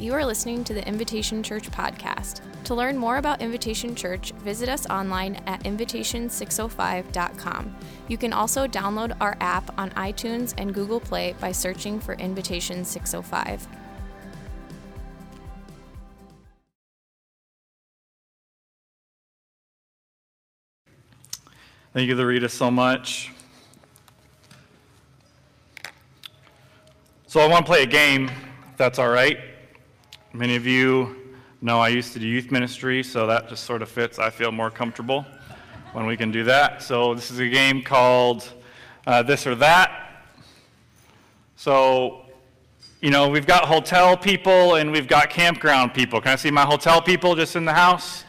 You are listening to the Invitation Church podcast. To learn more about Invitation Church, visit us online at invitation605.com. You can also download our app on iTunes and Google Play by searching for Invitation 605. Thank you, Larita, so much. So I want to play a game, if that's all right. Many of you know I used to do youth ministry, so that just sort of fits. I feel more comfortable when we can do that. So this is a game called uh, This or That. So, you know, we've got hotel people and we've got campground people. Can I see my hotel people just in the house?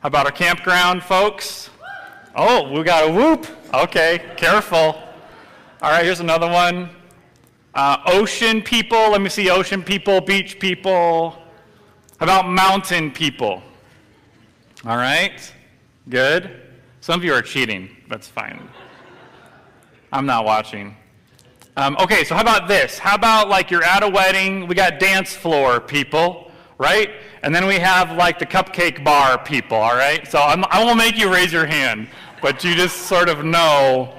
How about our campground folks? Oh, we got a whoop. Okay, careful. All right, here's another one. Uh, ocean people, let me see ocean people, beach people. How about mountain people? All right, good. Some of you are cheating. That's fine. I'm not watching. Um, okay, so how about this? How about like you're at a wedding, we got dance floor people, right? And then we have like the cupcake bar people, all right? So I'm, I won't make you raise your hand, but you just sort of know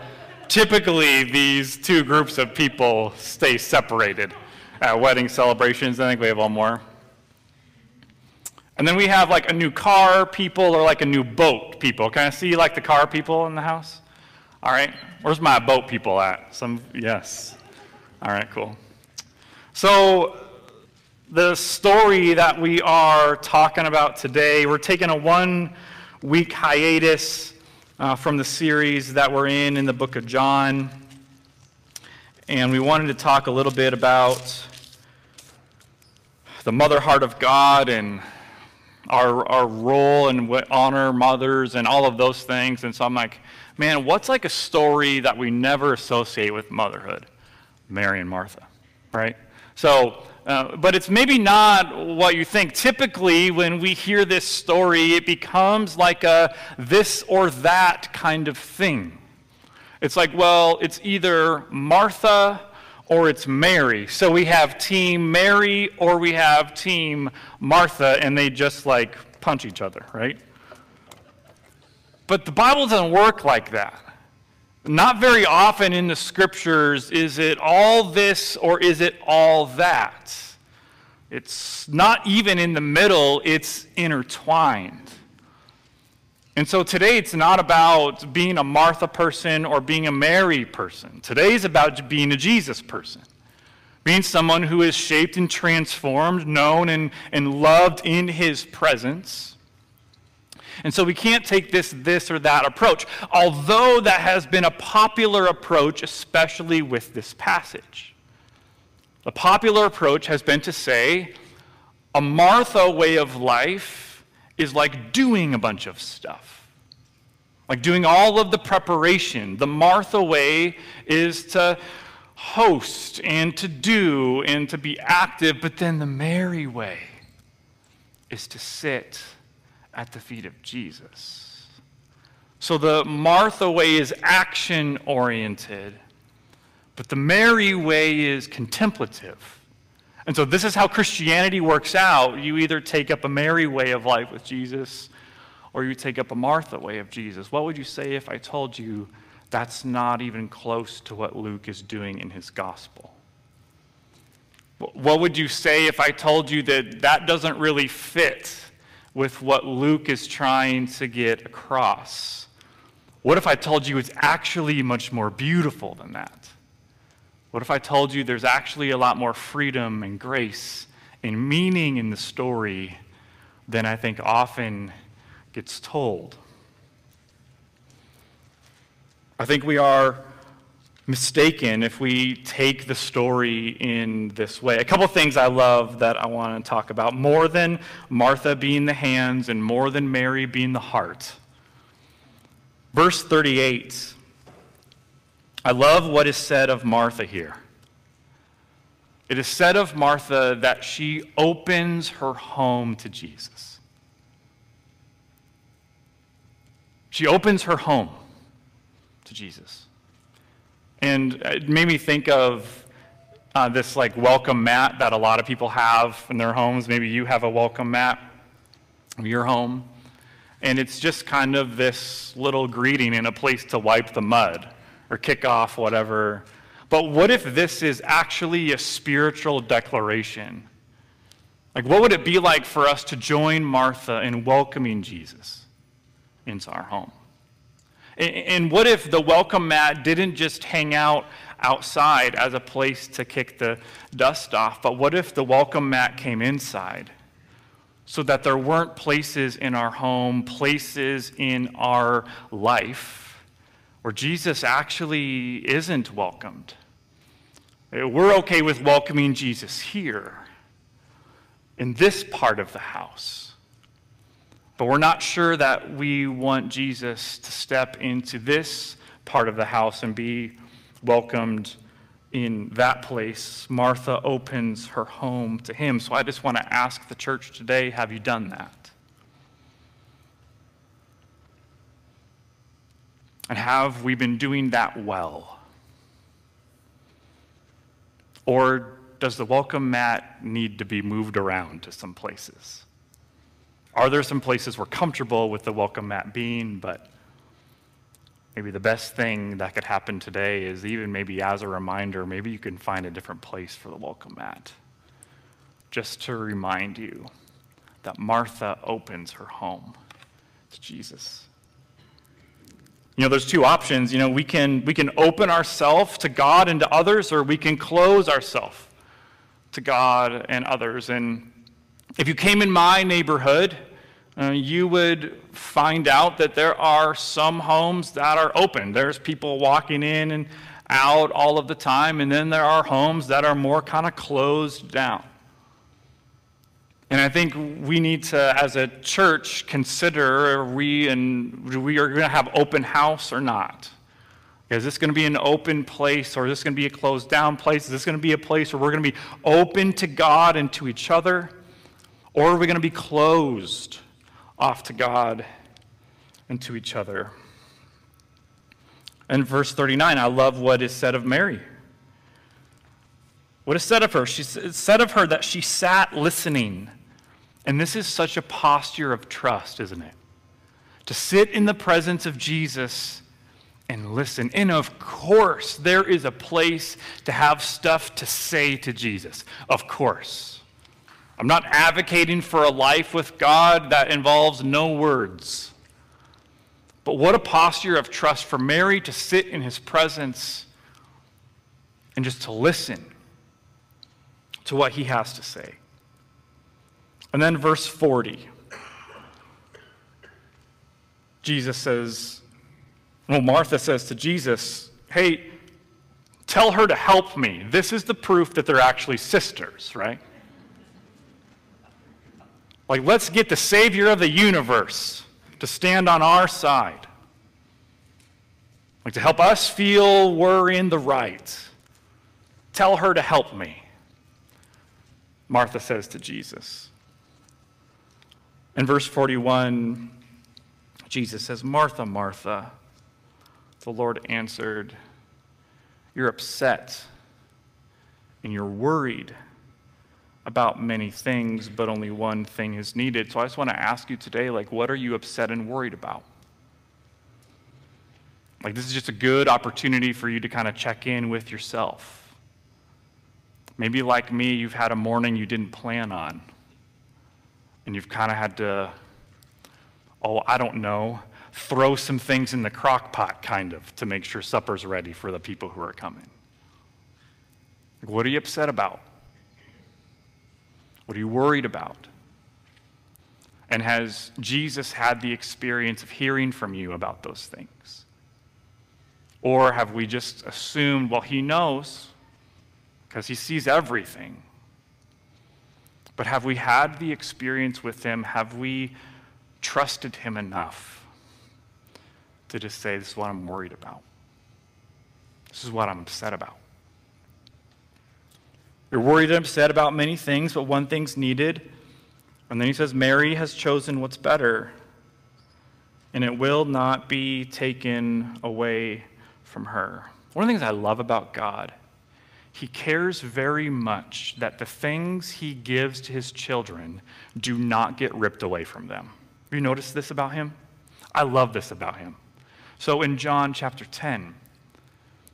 typically these two groups of people stay separated at wedding celebrations. I think we have one more. And then we have like a new car people or like a new boat people. Can I see like the car people in the house? All right. Where's my boat people at? Some, yes. All right, cool. So, the story that we are talking about today, we're taking a one week hiatus uh, from the series that we're in in the book of John. And we wanted to talk a little bit about the mother heart of God and our, our role and what honor mothers and all of those things. And so I'm like, man, what's like a story that we never associate with motherhood? Mary and Martha, right? So, uh, but it's maybe not what you think. Typically, when we hear this story, it becomes like a this or that kind of thing. It's like, well, it's either Martha or it's Mary. So we have Team Mary or we have Team Martha, and they just like punch each other, right? But the Bible doesn't work like that. Not very often in the scriptures is it all this or is it all that. It's not even in the middle, it's intertwined. And so today it's not about being a Martha person or being a Mary person. Today is about being a Jesus person. Being someone who is shaped and transformed, known and, and loved in his presence. And so we can't take this, this, or that approach, although that has been a popular approach, especially with this passage. The popular approach has been to say a Martha way of life is like doing a bunch of stuff, like doing all of the preparation. The Martha way is to host and to do and to be active, but then the Mary way is to sit at the feet of Jesus. So the Martha way is action oriented, but the Mary way is contemplative. And so this is how Christianity works out. You either take up a Mary way of life with Jesus or you take up a Martha way of Jesus. What would you say if I told you that's not even close to what Luke is doing in his gospel? What would you say if I told you that that doesn't really fit with what Luke is trying to get across? What if I told you it's actually much more beautiful than that? What if I told you there's actually a lot more freedom and grace and meaning in the story than I think often gets told? I think we are mistaken if we take the story in this way. A couple things I love that I want to talk about more than Martha being the hands and more than Mary being the heart. Verse 38. I love what is said of Martha here. It is said of Martha that she opens her home to Jesus. She opens her home to Jesus. And it made me think of uh, this like welcome mat that a lot of people have in their homes. Maybe you have a welcome mat in your home. And it's just kind of this little greeting and a place to wipe the mud or kick off whatever. But what if this is actually a spiritual declaration? Like, what would it be like for us to join Martha in welcoming Jesus into our home? And what if the welcome mat didn't just hang out outside as a place to kick the dust off, but what if the welcome mat came inside? So that there weren't places in our home, places in our life where Jesus actually isn't welcomed. Eh, we're okay with welcoming Jesus here in this part of the house. But we're not sure that we want Jesus to step into this part of the house and be welcomed in that place. Martha opens her home to him. So I just want to ask the church today have you done that? And have we been doing that well? Or does the welcome mat need to be moved around to some places? Are there some places we're comfortable with the welcome mat being, but maybe the best thing that could happen today is even maybe as a reminder, maybe you can find a different place for the welcome mat. Just to remind you that Martha opens her home to Jesus. You know, there's two options. You know, we can, we can open ourselves to God and to others, or we can close ourselves to God and others. And if you came in my neighborhood, uh, you would find out that there are some homes that are open. There's people walking in and out all of the time, and then there are homes that are more kind of closed down. And I think we need to, as a church, consider are we and we are going to have open house or not. Is this going to be an open place or is this going to be a closed down place? Is this going to be a place where we're going to be open to God and to each other? Or are we going to be closed off to God and to each other? In verse 39, I love what is said of Mary. What is said of her? She said of her that she sat listening. And this is such a posture of trust, isn't it? To sit in the presence of Jesus and listen. And of course, there is a place to have stuff to say to Jesus. Of course. I'm not advocating for a life with God that involves no words. But what a posture of trust for Mary to sit in his presence and just to listen to what he has to say. And then verse 40. Jesus says, well, Martha says to Jesus, Hey, tell her to help me. This is the proof that they're actually sisters, right? Like, let's get the Savior of the universe to stand on our side. Like, to help us feel we're in the right. Tell her to help me. Martha says to Jesus. In verse 41, Jesus says, Martha, Martha. The Lord answered, You're upset and you're worried about many things, but only one thing is needed. So I just want to ask you today, like, what are you upset and worried about? Like, this is just a good opportunity for you to kind of check in with yourself. Maybe, like me, you've had a morning you didn't plan on, and you've kind of had to, oh, I don't know, throw some things in the crock pot, kind of, to make sure supper's ready for the people who are coming. Like, what are you upset about? What are you worried about? And has Jesus had the experience of hearing from you about those things? Or have we just assumed, well, he knows because he sees everything? But have we had the experience with him? Have we trusted him enough to just say, This is what I'm worried about. This is what I'm upset about. You're worried and upset about many things, but one thing's needed. And then he says, Mary has chosen what's better, and it will not be taken away from her. One of the things I love about God, he cares very much that the things he gives to his children do not get ripped away from them. Have you noticed this about him? I love this about him. So in John chapter 10,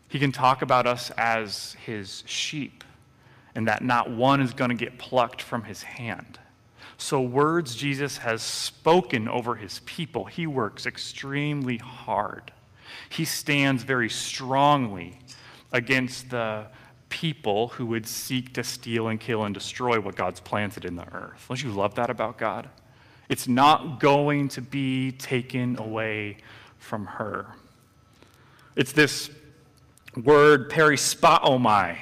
he can talk about us as his sheep and that not one is going to get plucked from his hand. So, words Jesus has spoken over his people, he works extremely hard. He stands very strongly against the people who would seek to steal and kill and destroy what God's planted in the earth. Don't you love that about God? It's not going to be taken away from her. It's this word perispaomai,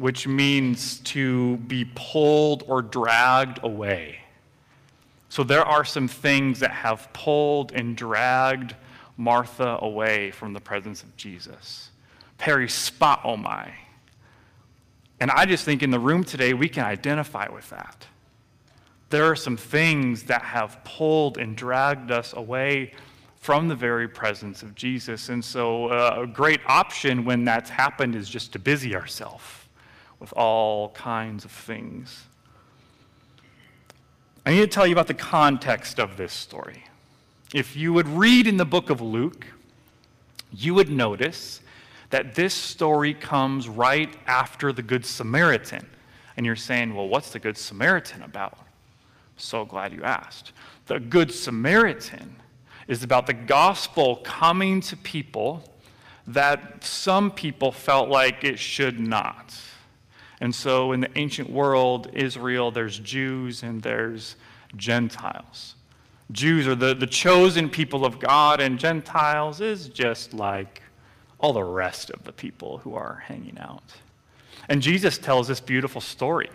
which means to be pulled or dragged away. So there are some things that have pulled and dragged Martha away from the presence of Jesus. Perispaomai. And I just think in the room today, we can identify with that. There are some things that have pulled and dragged us away from the very presence of Jesus. And so, uh, a great option when that's happened is just to busy ourselves with all kinds of things. I need to tell you about the context of this story. If you would read in the book of Luke, you would notice that this story comes right after the Good Samaritan. And you're saying, well, what's the Good Samaritan about? So glad you asked. The Good Samaritan is about the gospel coming to people that some people felt like it should not. And so in the ancient world, Israel, there's Jews and there's Gentiles. Jews are the, the chosen people of God, and Gentiles is just like all the rest of the people who are hanging out. And Jesus tells this beautiful story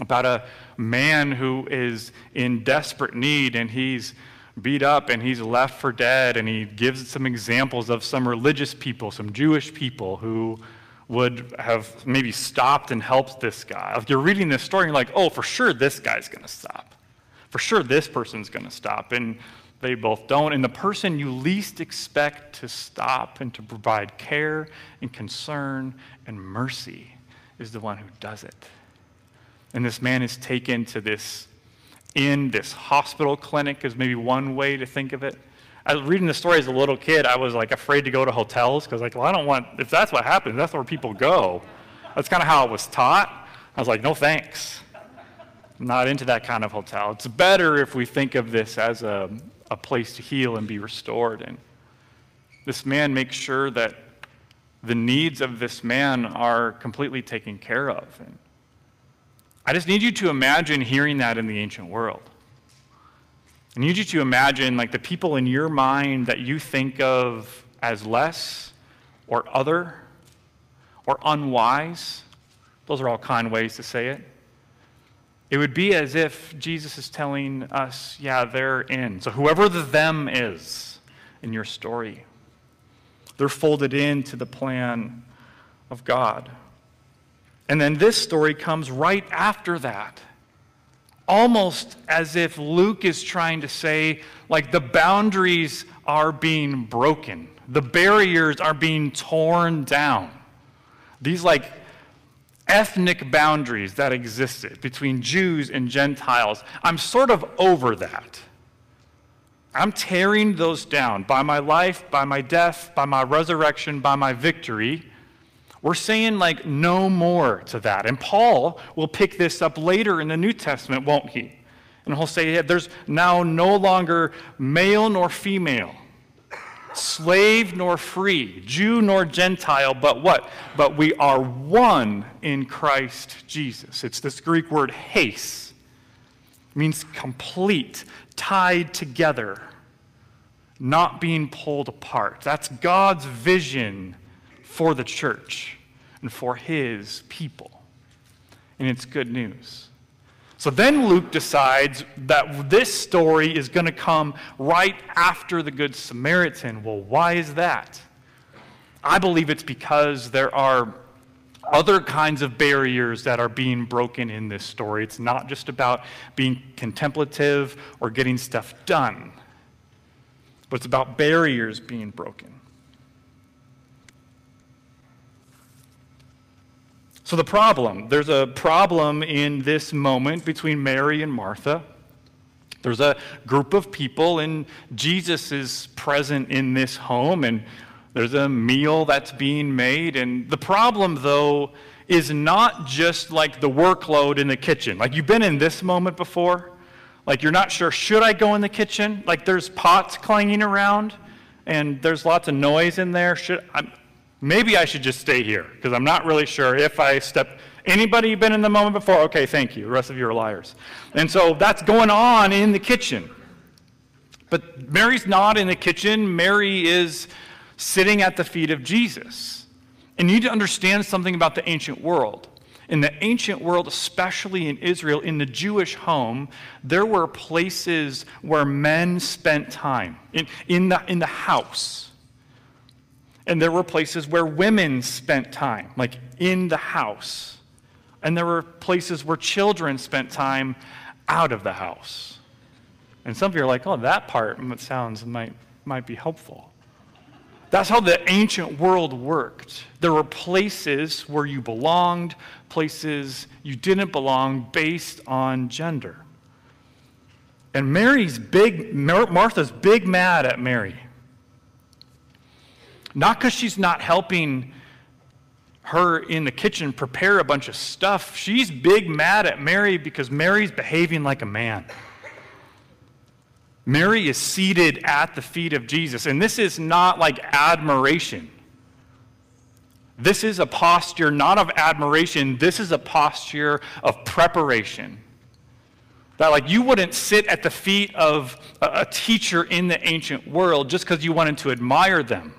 about a man who is in desperate need and he's beat up and he's left for dead. And he gives some examples of some religious people, some Jewish people who would have maybe stopped and helped this guy. If you're reading this story, and you're like, oh, for sure this guy's going to stop. For sure this person's going to stop. And they both don't. And the person you least expect to stop and to provide care and concern and mercy is the one who does it. And this man is taken to this in this hospital clinic is maybe one way to think of it. I was reading the story as a little kid. I was like afraid to go to hotels because like, well, I don't want. If that's what happens, that's where people go. That's kind of how I was taught. I was like, no thanks. I'm not into that kind of hotel. It's better if we think of this as a, a place to heal and be restored. And this man makes sure that the needs of this man are completely taken care of. And I just need you to imagine hearing that in the ancient world. I need you to imagine like the people in your mind that you think of as less or other or unwise. Those are all kind ways to say it. It would be as if Jesus is telling us, yeah, they're in. So whoever the them is in your story, they're folded into the plan of God. And then this story comes right after that almost as if Luke is trying to say, like, the boundaries are being broken, the barriers are being torn down. These, like, ethnic boundaries that existed between Jews and Gentiles, I'm sort of over that. I'm tearing those down by my life, by my death, by my resurrection, by my victory. We're saying, like, no more to that. And Paul will pick this up later in the New Testament, won't he? And he'll say, yeah, there's now no longer male nor female, slave nor free, Jew nor Gentile, but what? But we are one in Christ Jesus. It's this Greek word heis, it means complete, tied together, not being pulled apart. That's God's vision for the church and for his people. And it's good news. So then Luke decides that this story is going to come right after the Good Samaritan. Well, why is that? I believe it's because there are other kinds of barriers that are being broken in this story. It's not just about being contemplative or getting stuff done, but it's about barriers being broken. So, the problem there's a problem in this moment between Mary and Martha. There's a group of people, and Jesus is present in this home, and there's a meal that's being made. And the problem, though, is not just like the workload in the kitchen. Like, you've been in this moment before. Like, you're not sure, should I go in the kitchen? Like, there's pots clanging around, and there's lots of noise in there. Should I, maybe I should just stay here because I'm not really sure if I step. Anybody been in the moment before? Okay, thank you. The rest of you are liars. And so that's going on in the kitchen. But Mary's not in the kitchen. Mary is sitting at the feet of Jesus. And you need to understand something about the ancient world. In the ancient world, especially in Israel, in the Jewish home, there were places where men spent time in, in, the, in the house. And there were places where women spent time, like in the house. And there were places where children spent time out of the house. And some of you are like, oh, that part sounds might, might be helpful. That's how the ancient world worked. There were places where you belonged, places you didn't belong based on gender. And Mary's big, Martha's big mad at Mary. Not because she's not helping her in the kitchen prepare a bunch of stuff. She's big mad at Mary because Mary's behaving like a man. Mary is seated at the feet of Jesus. And this is not like admiration. This is a posture not of admiration, this is a posture of preparation. That, like, you wouldn't sit at the feet of a, teacher in the ancient world just because you wanted to admire them.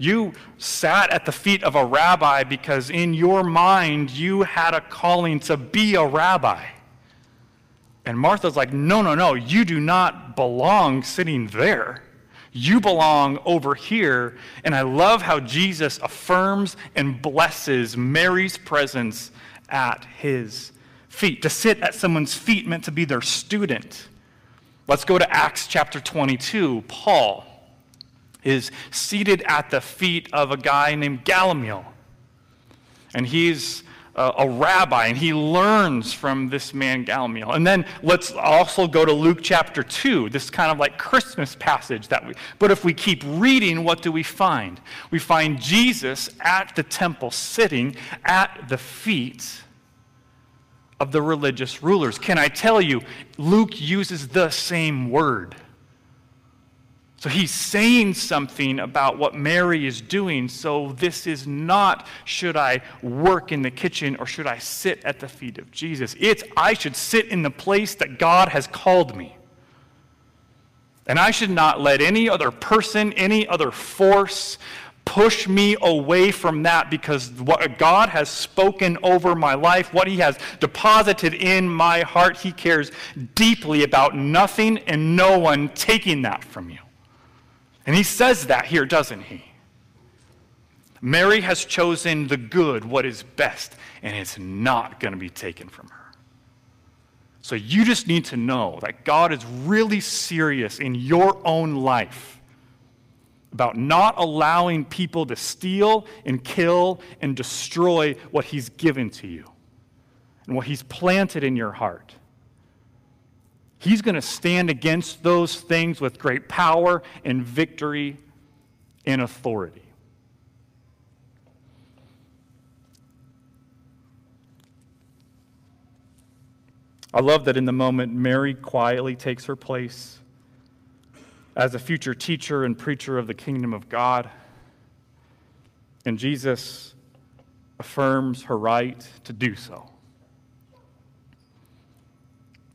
You sat at the feet of a rabbi because in your mind you had a calling to be a rabbi. And Martha's like, no, no, no, you do not belong sitting there. You belong over here. And I love how Jesus affirms and blesses Mary's presence at his feet. To sit at someone's feet meant to be their student. Let's go to Acts chapter 22. Paul is seated at the feet of a guy named Gamaliel. And he's a, a rabbi, and he learns from this man Gamaliel. And then let's also go to Luke chapter 2, this kind of like Christmas passage that we, but if we keep reading, what do we find? We find Jesus at the temple, sitting at the feet of the religious rulers. Can I tell you, Luke uses the same word. So he's saying something about what Mary is doing. So this is not, should I work in the kitchen or should I sit at the feet of Jesus? It's, I should sit in the place that God has called me. And I should not let any other person, any other force, push me away from that because what God has spoken over my life, what He has deposited in my heart, He cares deeply about nothing and no one taking that from you. And he says that here, doesn't he? Mary has chosen the good, what is best, and it's not going to be taken from her. So you just need to know that God is really serious in your own life about not allowing people to steal and kill and destroy what He's given to you and what He's planted in your heart. He's going to stand against those things with great power and victory and authority. I love that in the moment, Mary quietly takes her place as a future teacher and preacher of the kingdom of God. And Jesus affirms her right to do so.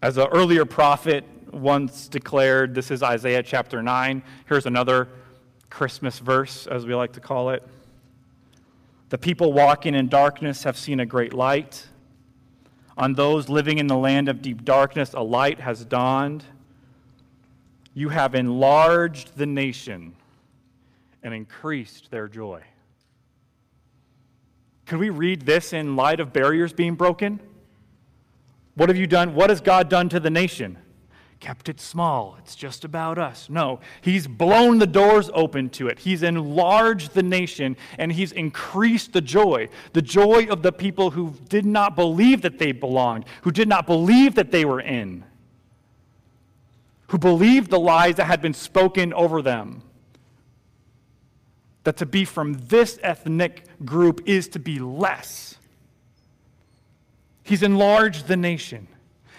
As an earlier prophet once declared, this is Isaiah chapter 9. Here's another Christmas verse, as we like to call it. The people walking in darkness have seen a great light. On those living in the land of deep darkness, a light has dawned. You have enlarged the nation and increased their joy. Can we read this in light of barriers being broken? What have you done? What has God done to the nation? kept it small. It's just about us. No, he's blown the doors open to it. He's enlarged the nation and he's increased the joy. The joy of the people who did not believe that they belonged, who did not believe that they were in, who believed the lies that had been spoken over them. That to be from this ethnic group is to be less. He's enlarged the nation.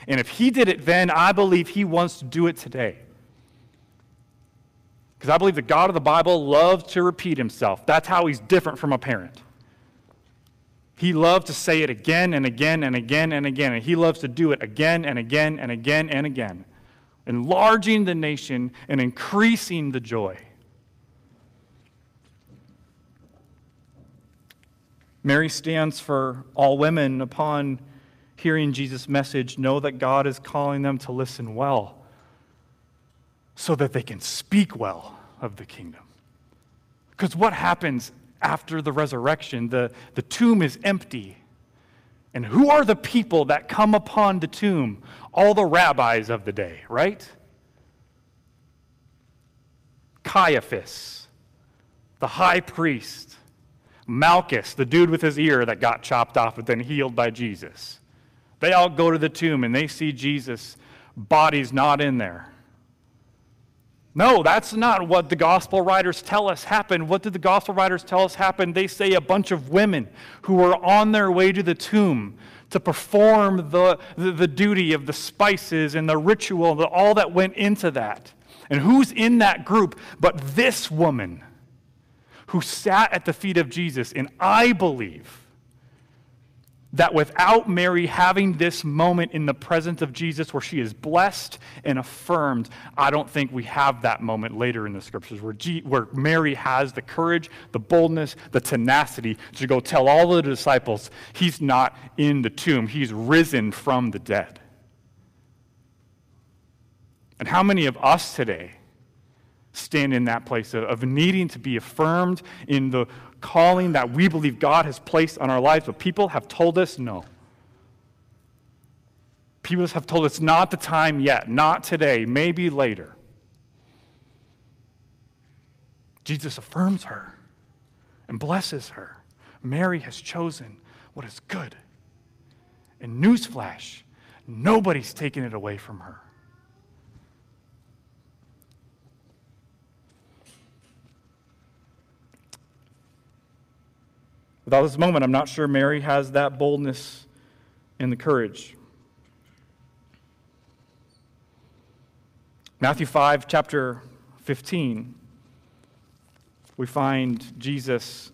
And if he did it then, I believe he wants to do it today. Because I believe the God of the Bible loves to repeat himself. That's how he's different from a parent. He loves to say it again and again and again and again. And he loves to do it again and again and again and again, enlarging the nation and increasing the joy. Mary stands for all women upon hearing Jesus' message know that God is calling them to listen well so that they can speak well of the kingdom. Because what happens after the resurrection? The, the tomb is empty. And who are the people that come upon the tomb? All the rabbis of the day, right? Caiaphas, the high priest, Malchus, the dude with his ear that got chopped off but then healed by Jesus. They all go to the tomb and they see Jesus' body's not in there. No, that's not what the gospel writers tell us happened. What did the gospel writers tell us happened? They say a bunch of women who were on their way to the tomb to perform the, the, the duty of the spices and the ritual, the, all that went into that. And who's in that group but this woman who sat at the feet of Jesus? And I believe that without Mary having this moment in the presence of Jesus where she is blessed and affirmed, I don't think we have that moment later in the scriptures where, G- where Mary has the courage, the boldness, the tenacity to go tell all the disciples he's not in the tomb, he's risen from the dead. And how many of us today stand in that place of, of needing to be affirmed in the calling that we believe God has placed on our lives, but people have told us no. People have told us not the time yet, not today, maybe later. Jesus affirms her and blesses her. Mary has chosen what is good. And newsflash, nobody's taken it away from her. Without this moment, I'm not sure Mary has that boldness and the courage. Matthew 5, chapter 15, we find Jesus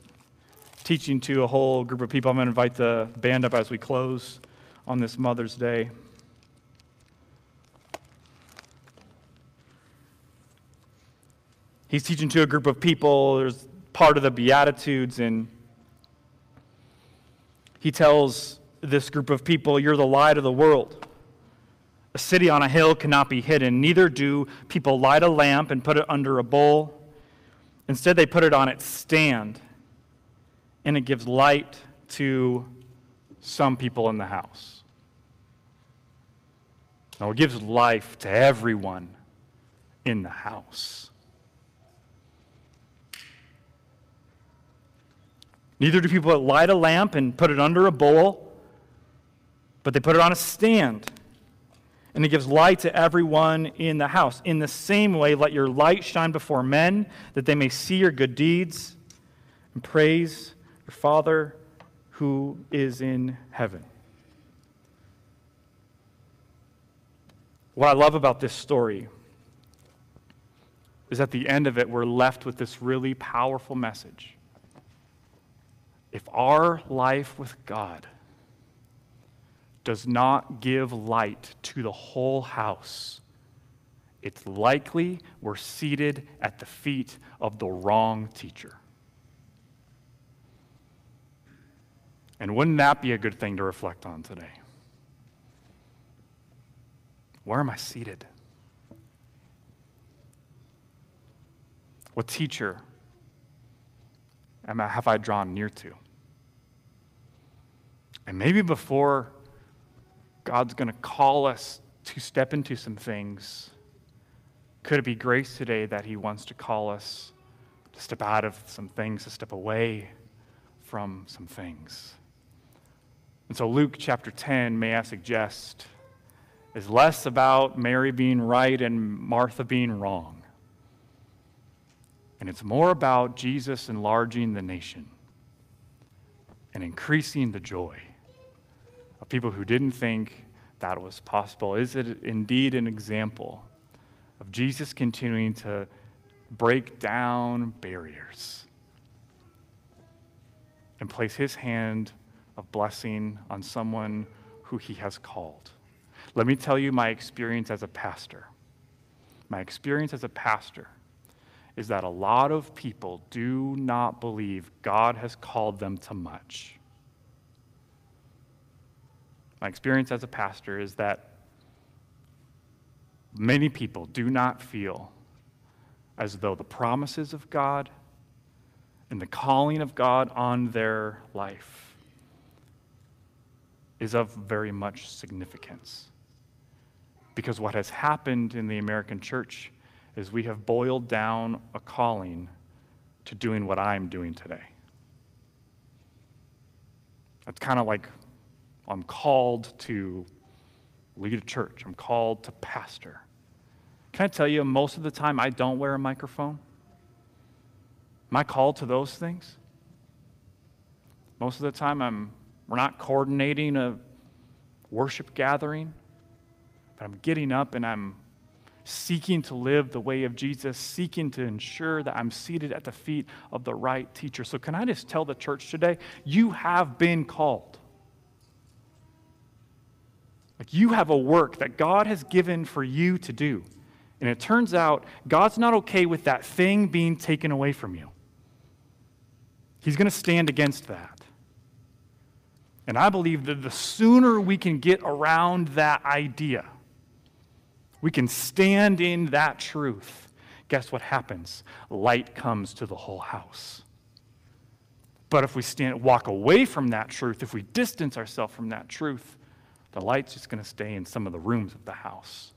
teaching to a whole group of people. I'm going to invite the band up as we close on this Mother's Day. He's teaching to a group of people. There's part of the Beatitudes, and he tells this group of people, You're the light of the world. A city on a hill cannot be hidden. Neither do people light a lamp and put it under a bowl. Instead, they put it on its stand, and it gives light to some people in the house. Now, it gives life to everyone in the house. Neither do people light a lamp and put it under a bowl, but they put it on a stand. And it gives light to everyone in the house. In the same way, let your light shine before men, that they may see your good deeds and praise your Father who is in heaven. What I love about this story is at the end of it, we're left with this really powerful message if our life with God does not give light to the whole house, it's likely we're seated at the feet of the wrong teacher. And wouldn't that be a good thing to reflect on today? Where am I seated? What teacher have I drawn near to? And maybe before God's going to call us to step into some things? Could it be grace today that He wants to call us to step out of some things, to step away from some things? And so, Luke chapter 10, may I suggest, is less about Mary being right and Martha being wrong. And it's more about Jesus enlarging the nation and increasing the joy of people who didn't think that was possible. Is it indeed an example of Jesus continuing to break down barriers and place his hand of blessing on someone who he has called? Let me tell you my experience as a pastor. My experience as a pastor is that a lot of people do not believe God has called them to much. My experience as a pastor is that many people do not feel as though the promises of God and the calling of God on their life is of very much significance. Because what has happened in the American church is we have boiled down a calling to doing what I'm doing today. It's kind of like I'm called to lead a church, I'm called to pastor. Can I tell you, most of the time I don't wear a microphone? Am I called to those things? Most of the time I'm we're not coordinating a worship gathering, but I'm getting up and I'm seeking to live the way of Jesus, seeking to ensure that I'm seated at the feet of the right teacher. So, can I just tell the church today, you have been called. Like you have a work that God has given for you to do. And it turns out God's not okay with that thing being taken away from you. He's going to stand against that. And I believe that the sooner we can get around that idea, we can stand in that truth. Guess what happens? Light comes to the whole house. But if we stand, walk away from that truth, if we distance ourselves from that truth, the light's just going to stay in some of the rooms of the house.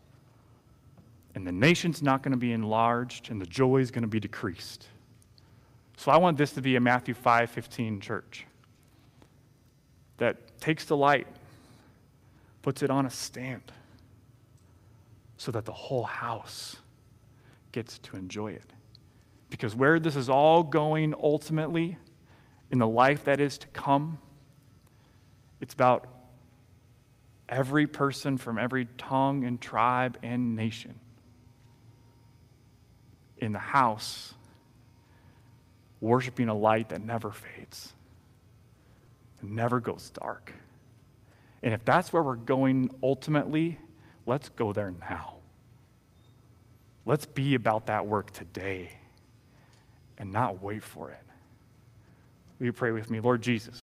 And the nation's not going to be enlarged, and the joy is going to be decreased. So I want this to be a Matthew 5 15 church that takes the light, puts it on a stand so that the whole house gets to enjoy it. Because where this is all going ultimately in the life that is to come, it's about every person from every tongue and tribe and nation in the house worshiping a light that never fades, never goes dark. And if that's where we're going ultimately, Let's go there now. Let's be about that work today and not wait for it. Will you pray with me? Lord Jesus.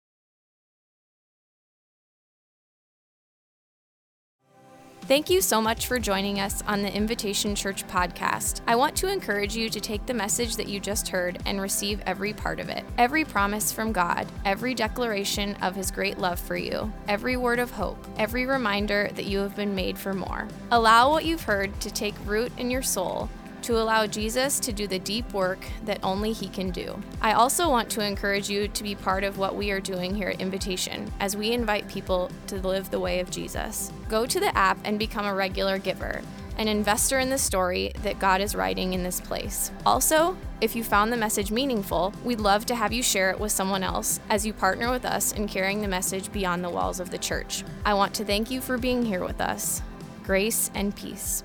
Thank you so much for joining us on the Invitation Church podcast. I want to encourage you to take the message that you just heard and receive every part of it. Every promise from God, every declaration of His great love for you, every word of hope, every reminder that you have been made for more. Allow what you've heard to take root in your soul to allow Jesus to do the deep work that only He can do. I also want to encourage you to be part of what we are doing here at Invitation as we invite people to live the way of Jesus. Go to the app and become a regular giver an investor in the story that God is writing in this place. Also, if you found the message meaningful, we'd love to have you share it with someone else as you partner with us in carrying the message beyond the walls of the church. I want to thank you for being here with us. Grace and peace.